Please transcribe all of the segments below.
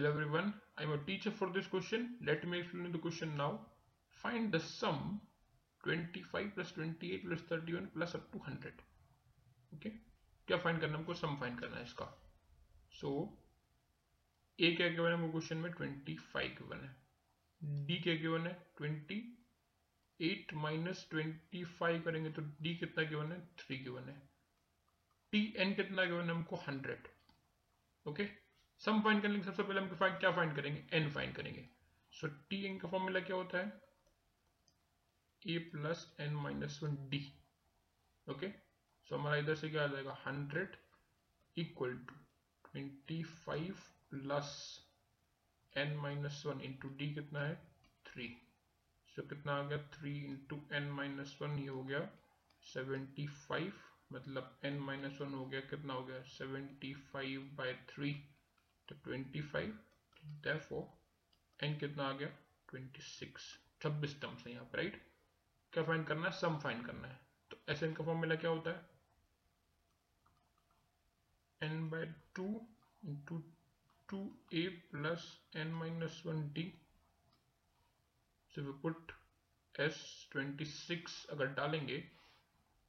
Hello everyone, I am a teacher for this question. Let me explain the question now. Find the sum 25 plus 28 plus 31 plus up to 100. Okay? क्या find करना हमको sum find करना है इसका so so, ए क्या given है हमको question में 25 गिवन है डी क्या गिवन है 28 माइनस ट्वेंटी करेंगे तो डी कितना गिवन है 3 गिवन है टी एन कितना गिवन है हमको 100 ओके okay? सम फाइंड करने के सबसे पहले हम फाइंड क्या फाइंड करेंगे? एन फाइंड करेंगे। सो टी एन का फॉर्मूला क्या होता है? A plus N minus one D okay so हमारा इधर से क्या आ जाएगा? Hundred equal to twenty five plus N minus one into D कितना है? थ्री सो so, कितना आ गया? Three into N minus one ये हो गया सेवेंटी फाइव मतलब एन माइनस वन हो गया कितना हो गया? सेवेंटी फाइव बाई थ्री तो 25 therefore, n कितना आ गया? 26 छब्बीस टर्म्स है यहाँ पर राइट क्या फाइंड करना है? सम फाइंड करना है। तो एस एन का फॉर्मूला क्या होता है? n by two into two A plus N minus one D so we put S twenty six अगर डालेंगे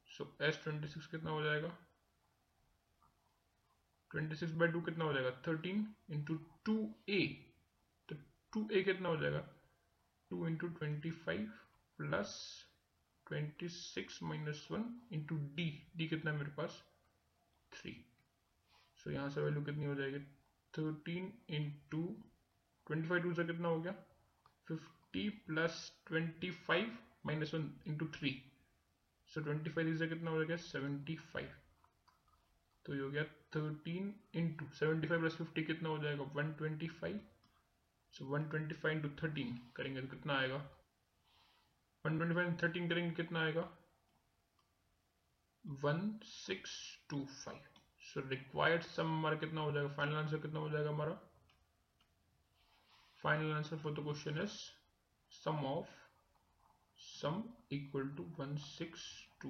सो एस ट्वेंटी सिक्स कितना हो जाएगा? ट्वेंटी सिक्स बाई टू कितना हो जाएगा? थर्टीन इंटू टू ए तो टू ए कितना हो जाएगा? Two into twenty five plus twenty six minus one into D D कितना मेरे पास? थ्री सो so, यहाँ से वैल्यू कितनी हो जाएगी? Thirteen into twenty five two से कितना हो गया? Fifty plus twenty five minus one into three so twenty five से कितना हो जाएगा? सेवेंटी फाइव तो ये हो गया thirteen into seventy five plus fifty कितना हो जाएगा? One twenty five so one twenty five into thirteen करेंगे तो कितना आएगा? वन ट्वेंटी फाइव थर्टीन करेंगे कितना आएगा? One six two five so required sum हमारा कितना हो जाएगा? फाइनल आंसर कितना हो जाएगा हमारा? Final answer for the question is sum of sum equal to one six two